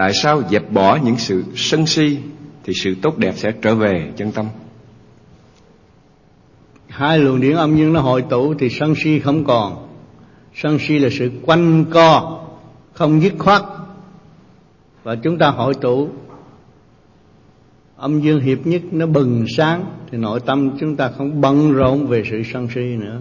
tại sao dẹp bỏ những sự sân si thì sự tốt đẹp sẽ trở về chân tâm? Hai luồng điển âm dương nó hội tụ thì sân si không còn. Sân si là sự quanh co, không dứt khoát. Và chúng ta hội tụ. Âm dương hiệp nhất nó bừng sáng thì nội tâm chúng ta không bận rộn về sự sân si nữa.